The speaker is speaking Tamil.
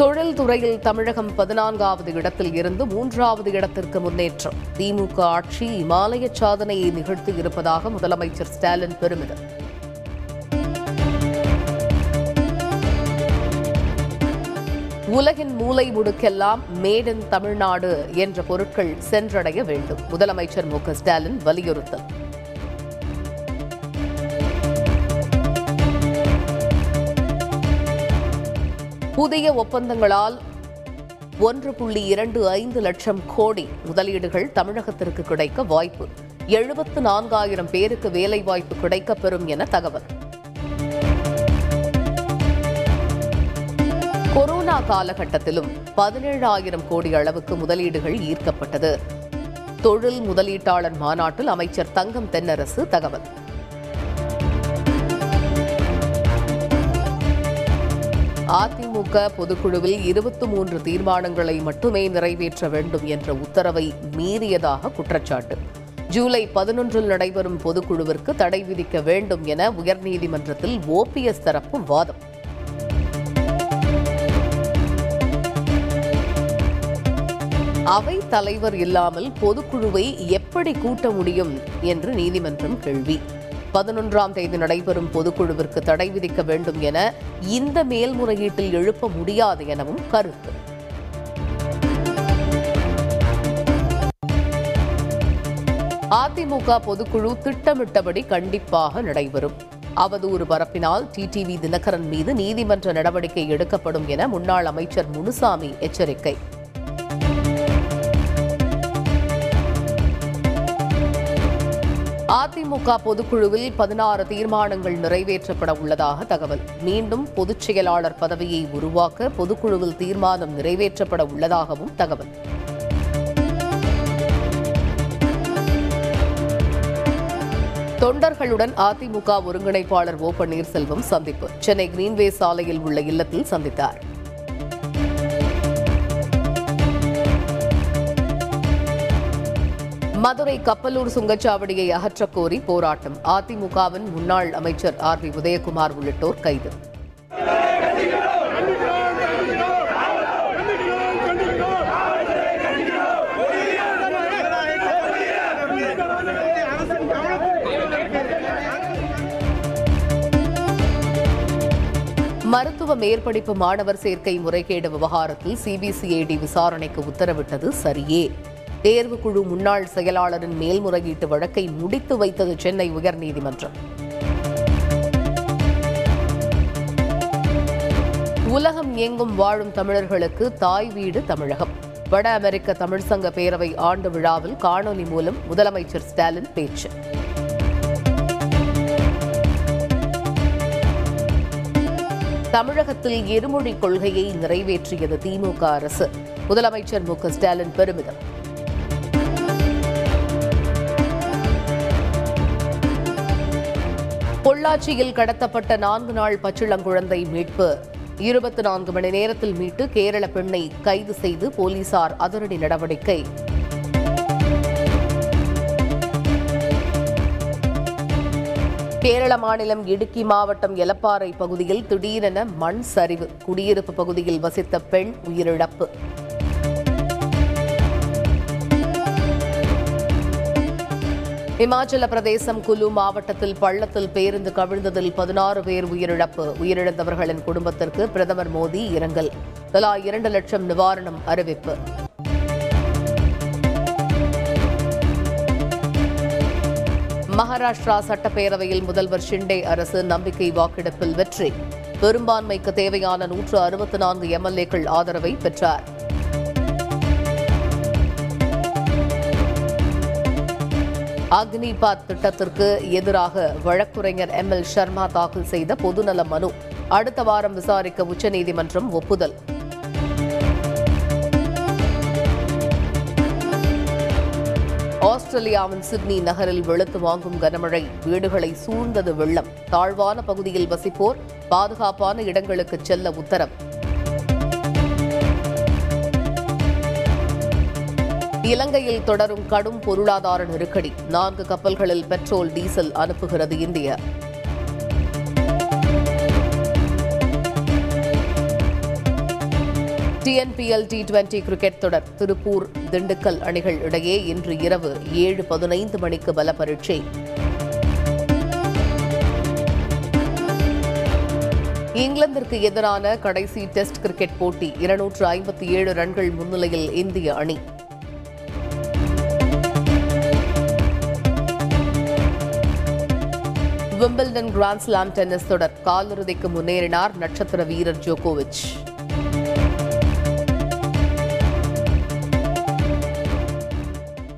தொழில் துறையில் தமிழகம் பதினான்காவது இடத்தில் இருந்து மூன்றாவது இடத்திற்கு முன்னேற்றம். திமுக ஆட்சி இமாலய சாதனையை நிகழ்த்தி இருப்பதாக முதலமைச்சர் ஸ்டாலின் பெருமிதம். உலகின் மூலை முடுக்கெல்லாம் மேட் இன் தமிழ்நாடு என்ற பொருட்கள் சென்றடைய வேண்டும். முதலமைச்சர் மு ஸ்டாலின் வலியுறுத்தல். புதிய ஒப்பந்தங்களால் ஒன்று புள்ளி இரண்டு ஐந்து லட்சம் கோடி முதலீடுகள் தமிழகத்திற்கு கிடைக்க வாய்ப்பு. எழுபத்து நான்காயிரம் பேருக்கு வேலைவாய்ப்பு கிடைக்கப்பெறும் என தகவல். கொரோனா காலகட்டத்திலும் பதினேழாயிரம் கோடி அளவுக்கு முதலீடுகள் ஈர்க்கப்பட்டது. தொழில் முதலீட்டாளர் மாநாட்டில் அமைச்சர் தங்கம் தென்னரசு தகவல். அதிமுக பொதுக்குழுவில் இருபத்தி மூன்று தீர்மானங்களை மட்டுமே நிறைவேற்ற வேண்டும் என்ற உத்தரவை மீறியதாக குற்றச்சாட்டு. ஜூலை பதினொன்றில் நடைபெறும் பொதுக்குழுவிற்கு தடை விதிக்க வேண்டும் என உயர்நீதிமன்றத்தில் ஓபிஎஸ் தரப்பு வாதம். அவை தலைவர் இல்லாமல் பொதுக்குழுவை எப்படி கூட்ட முடியும் என்று நீதிமன்றம் கேள்வி. பதினொன்றாம் தேதி நடைபெறும் பொதுக்குழுவிற்கு தடை விதிக்க வேண்டும் என இந்த மேல்முறையீட்டில் எழுப்ப முடியாது எனவும் கருத்து. அதிமுக பொதுக்குழு திட்டமிட்டபடி கண்டிப்பாக நடைபெறும். அவதூறு பரப்பினால் டிடிவி தினகரன் மீது நீதிமன்ற நடவடிக்கை எடுக்கப்படும் என முன்னாள் அமைச்சர் முனுசாமி எச்சரிக்கை. அதிமுக பொதுக்குழுவில் பதினாறு தீர்மானங்கள் நிறைவேற்றப்பட உள்ளதாக தகவல். மீண்டும் பொதுச் செயலாளர் பதவியை உருவாக்க பொதுக்குழுவில் தீர்மானம் நிறைவேற்றப்பட உள்ளதாகவும் தகவல். தொண்டர்களுடன் அதிமுக ஒருங்கிணைப்பாளர் ஓ பன்னீர்செல்வம் சந்திப்பு. சென்னை கிரீன்வே சாலையில் உள்ள இல்லத்தில் சந்தித்தார். மதுரை கப்பலூர் சுங்கச்சாவடியை அகற்றக் கோரி போராட்டம். அதிமுகவின் முன்னாள் அமைச்சர் ஆர் பி உதயகுமார் உள்ளிட்டோர் கைது. மருத்துவ மேற்படிப்பு மாணவர் சேர்க்கை முறைகேடு விவகாரத்தில் சிபிசிஐடி விசாரணைக்கு உத்தரவிட்டது சரியே. தேர்வுக்குழு முன்னாள் செயலாளரின் மேல்முறையீட்டு வழக்கை முடித்து வைத்தது சென்னை உயர்நீதிமன்றம். உலகம் எங்கும் வாழும் தமிழர்களுக்கு தாய் வீடு தமிழகம். வட அமெரிக்க தமிழ் சங்க பேரவை ஆண்டு விழாவில் காணொலி மூலம் முதலமைச்சர் ஸ்டாலின் பேச்சு. தமிழகத்தில் இருமொழி கொள்கையை நிறைவேற்றியது திமுக அரசு. முதலமைச்சர் மு ஸ்டாலின் பெருமிதம். பொள்ளாச்சியில் கடத்தப்பட்ட நான்கு நாள் பச்சிளங்குழந்தை மீட்பு. இருபத்தி நான்கு மணி நேரத்தில் மீட்டு கேரள பெண்ணை கைது செய்து போலீசார் அதிரடி நடவடிக்கை. கேரள மாநிலம் இடுக்கி மாவட்டம் எலப்பாறை பகுதியில் திடீரென மண் சரிவு. குடியிருப்பு பகுதியில் வசித்த பெண் உயிரிழப்பு. இமாச்சல பிரதேசம் குலு மாவட்டத்தில் பள்ளத்தில் பேருந்து கவிழ்ந்ததில் பதினாறு பேர் உயிரிழப்பு. உயிரிழந்தவர்களின் குடும்பத்திற்கு பிரதமர் மோடி இரங்கல். தலா இரண்டு லட்சம் நிவாரணம் அறிவிப்பு. மகாராஷ்டிரா சட்டப்பேரவையில் முதல்வர் ஷிண்டே அரசு நம்பிக்கை வாக்கெடுப்பில் வெற்றி. பெரும்பான்மைக்கு தேவையான நூற்று அறுபத்தி நான்கு எம்எல்ஏக்கள் ஆதரவை பெற்றார். அக்னிபாத் திட்டத்திற்கு எதிராக வழக்குரைஞர் எம் எல் சர்மா தாக்கல் செய்த பொதுநல மனு. அடுத்த வாரம் விசாரிக்க உச்சநீதிமன்றம் ஒப்புதல். ஆஸ்திரேலியாவின் சிட்னி நகரில் வெளுத்து வாங்கும் கனமழை வீடுகளை சூழ்ந்தது வெள்ளம். தாழ்வான பகுதியில் வசிப்போர் பாதுகாப்பான இடங்களுக்கு செல்ல உத்தரவு. இலங்கையில் தொடரும் கடும் பொருளாதார நெருக்கடி. நான்கு கப்பல்களில் பெட்ரோல் டீசல் அனுப்புகிறது India. TNPL T twenty cricket தொடர். திருப்பூர் திண்டுக்கல் அணிகள் இடையே இன்று இரவு ஏழு பதினைந்து மணிக்கு பல பரீட்சை. இங்கிலாந்திற்கு எதிரான கடைசி டெஸ்ட் கிரிக்கெட் போட்டி. இருநூற்று ஐம்பத்தி ஏழு ரன்கள் முன்னிலையில் இந்திய அணி. விம்பிள்டன் கிராண்ட்ஸ்லாம் டென்னிஸ் தொடர். காலிறுதிக்கு முன்னேறினார் நட்சத்திர வீரர் ஜோகோவிச்